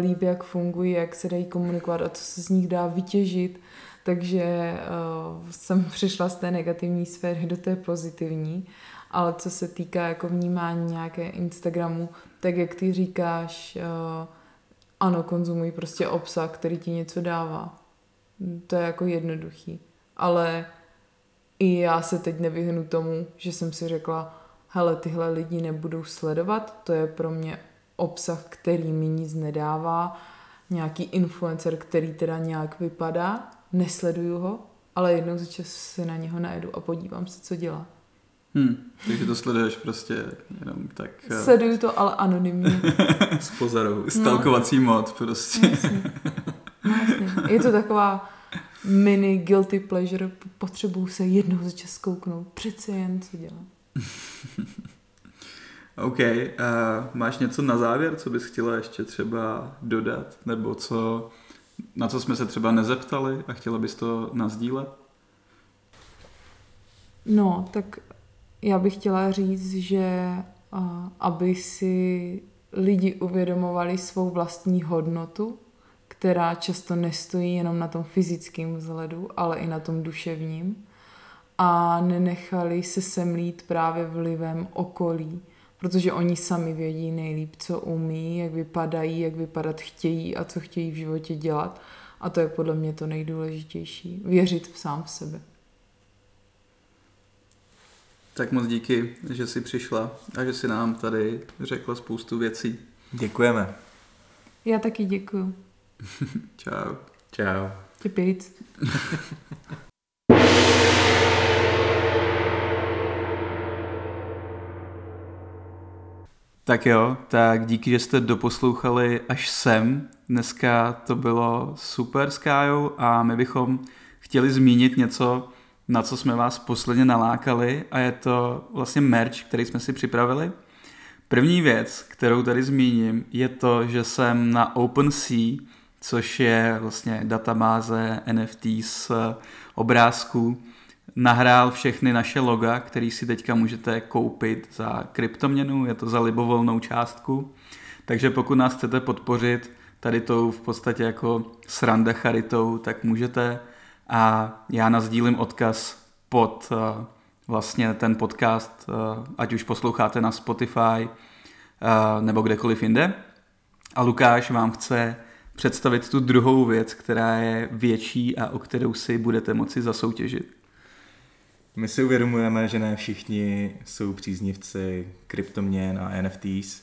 líp, jak fungují, jak se dají komunikovat a co se z nich dá vytěžit. Takže uh, jsem *laughs* přišla z té negativní sféry do té pozitivní. Ale co se týká jako vnímání nějaké Instagramu, tak jak ty říkáš, uh, ano, konzumuj prostě obsah, který ti něco dává. To je jako jednoduchý. Ale i já se teď nevyhnu tomu, že jsem si řekla, hele, tyhle lidi nebudou sledovat, to je pro mě obsah, který mi nic nedává, nějaký influencer, který teda nějak vypadá, nesleduju ho, ale jednou za čas si na něho najedu a podívám se, co dělá.
Hmm. Takže to sleduješ prostě jenom tak eh,
Sleduju to, ale anonymně. *laughs*
Z pozoru.
stalkovací mod prostě.
Jasně. No, jasně. Je to taková mini guilty pleasure, potřebuju se jednou za čas kouknout, přece jen co dělám. *laughs*
OK, uh, máš něco na závěr, co bys chtěla ještě třeba dodat, nebo co, na co jsme se třeba nezeptali a chtěla bys to nazdílet?
No, tak já bych chtěla říct, že aby si lidi uvědomovali svou vlastní hodnotu, která často nestojí jenom na tom fyzickém vzhledu, ale i na tom duševním a nenechali se semlít právě vlivem okolí, protože oni sami vědí nejlíp, co umí, jak vypadají, jak vypadat chtějí a co chtějí v životě dělat. A to je podle mě to nejdůležitější. Věřit v sám v sebe.
Tak moc díky, že jsi přišla a že jsi nám tady řekla spoustu věcí.
Děkujeme.
Já taky děkuju. *laughs*
Čau.
Čau.
Těpic. *laughs*
Tak jo, tak díky, že jste doposlouchali až sem. Dneska to bylo super s Kájou a my bychom chtěli zmínit něco, na co jsme vás posledně nalákali a je to vlastně merch, který jsme si připravili. První věc, kterou tady zmíním, je to, že jsem na OpenSea, což je vlastně databáze NFT z obrázků, nahrál všechny naše loga, který si teďka můžete koupit za kryptoměnu, je to za libovolnou částku. Takže pokud nás chcete podpořit tady tou v podstatě jako sranda charitou, tak můžete a já nazdílím odkaz pod uh, vlastně ten podcast, uh, ať už posloucháte na Spotify uh, nebo kdekoliv jinde. A Lukáš vám chce představit tu druhou věc, která je větší a o kterou si budete moci zasoutěžit.
My si uvědomujeme, že ne všichni jsou příznivci kryptoměn a NFTs,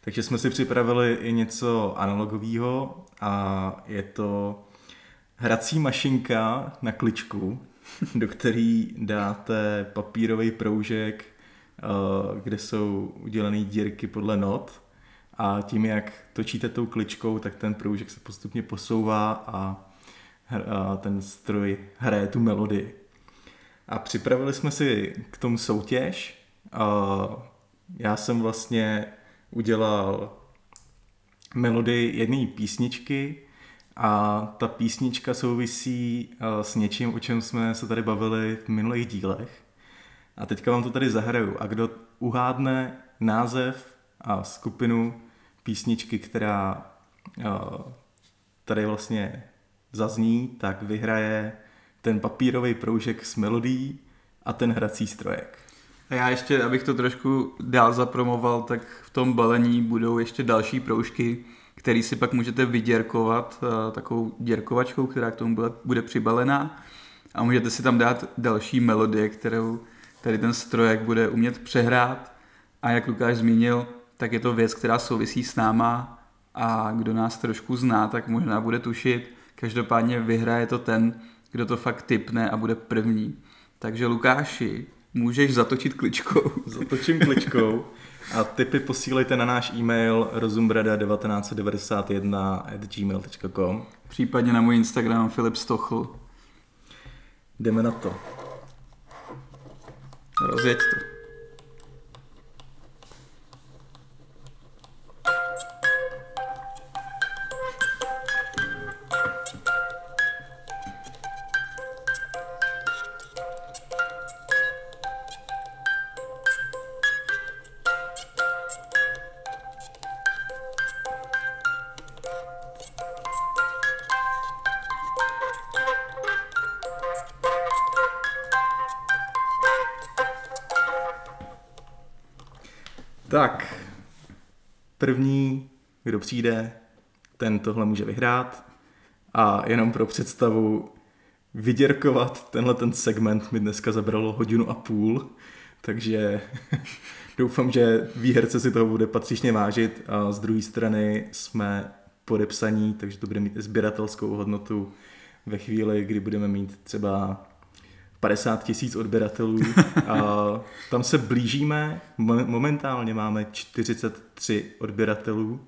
takže jsme si připravili i něco analogového a je to hrací mašinka na kličku, *laughs* do který dáte papírový proužek, eh, kde jsou udělané dírky podle not a tím, jak točíte tou kličkou, tak ten proužek se postupně posouvá a ten stroj hraje tu melodii. A připravili jsme si k tomu soutěž. Já jsem vlastně udělal melodii jedné písničky a ta písnička souvisí s něčím, o čem jsme se tady bavili v minulých dílech. A teďka vám to tady zahraju. A kdo uhádne název a skupinu písničky, která tady vlastně zazní, tak vyhraje ten papírový proužek s melodií a ten hrací strojek.
A já ještě, abych to trošku dál zapromoval, tak v tom balení budou ještě další proužky, který si pak můžete vyděrkovat uh, takovou děrkovačkou, která k tomu bude přibalená a můžete si tam dát další melodie, kterou tady ten strojek bude umět přehrát a jak Lukáš zmínil, tak je to věc, která souvisí s náma a kdo nás trošku zná, tak možná bude tušit. Každopádně vyhraje to ten, kdo to fakt typne a bude první. Takže Lukáši, můžeš zatočit kličkou. *laughs*
Zatočím kličkou. A tipy posílejte na náš e-mail rozumbrada1991 at gmail.com
Případně na můj Instagram Filip Stochl.
Jdeme na to.
Rozjeď to.
První, kdo přijde, ten tohle může vyhrát. A jenom pro představu, vyděrkovat tenhle ten segment mi dneska zabralo hodinu a půl, takže *laughs* doufám, že výherce si toho bude patřičně vážit a z druhé strany jsme podepsaní, takže to bude mít sběratelskou hodnotu ve chvíli, kdy budeme mít třeba 50 tisíc odběratelů. *laughs* A tam se blížíme, momentálně máme 43 odběratelů.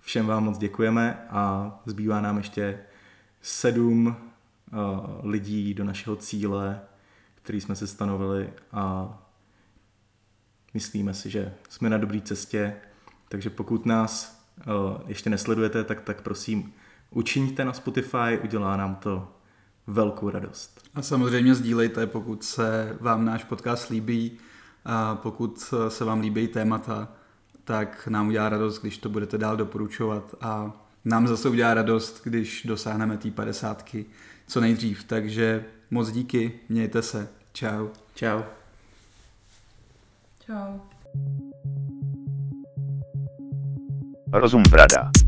Všem vám moc děkujeme a zbývá nám ještě sedm lidí do našeho cíle, který jsme se stanovili a myslíme si, že jsme na dobré cestě, takže pokud nás ještě nesledujete, tak, tak prosím učiňte na Spotify, udělá nám to velkou radost.
A samozřejmě sdílejte, pokud se vám náš podcast líbí a pokud se vám líbí témata, tak nám udělá radost, když to budete dál doporučovat a nám zase udělá radost, když dosáhneme té padesátky co nejdřív. Takže moc díky, mějte se. Čau.
Čau.
Čau.
Rozum brada.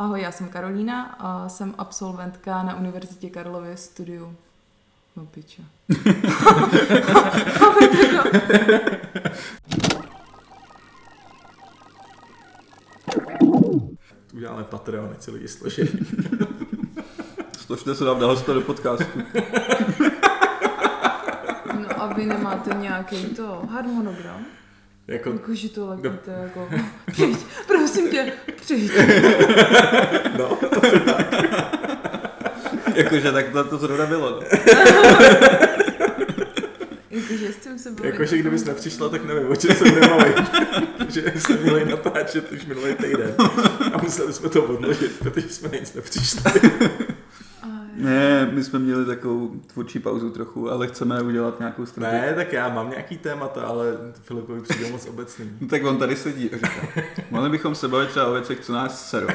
Ahoj, já jsem Karolína a jsem absolventka na Univerzitě Karlově studiu. No piče. *laughs*
Uděláme Patreon, ať si lidi složí. *laughs*
Složte se nám na hosta do podcastu.
No a vy nemáte nějaký to harmonogram?
Jako,
Jako, že to lepíte, jako, přijď, *laughs* prosím tě, přijď. *laughs*
no, *laughs*
Jakože tak to, to zrovna bylo. No. *laughs*
Jakože s tím se bavit.
jakože kdybys nepřišla, tak nevím, o čem se budeme bavit. Protože jsme měli natáčet už minulý týden a museli jsme to odložit, protože jsme nic nepřišli.
My jsme měli takovou tvůrčí pauzu trochu, ale chceme udělat nějakou strategii.
Ne, tak já mám nějaký témata, ale Filipovi přijde moc obecný. *laughs*
No, tak on tady sedí a říká, mohli bychom se bavit třeba o věcech, co nás serou.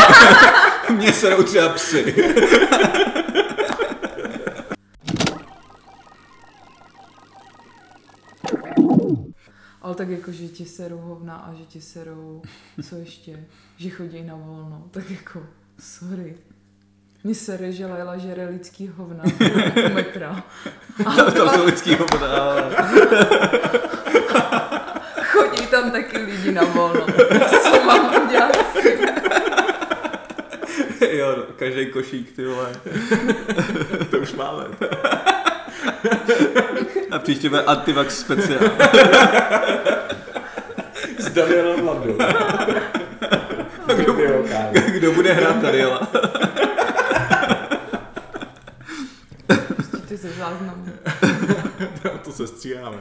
*laughs* Mě serou třeba psy.
Ale tak jako, že ti serou hovna a že ti serou, co ještě, že chodí na volno, tak jako, sorry. Mně sere, že Laila žere lidský hovna u metra. *laughs*
To, to jsou lidský hovoda. *laughs*
Chodí tam taky lidi na volno. Co mám udělat? *laughs*
Jo, každý košík, ty vole.
To už máme.
A příště bude antivax speciál.
S Danielem Landou. Kdo,
Kdo bude hrát Daniela?
Se záznamu. *laughs*
to se stříháme.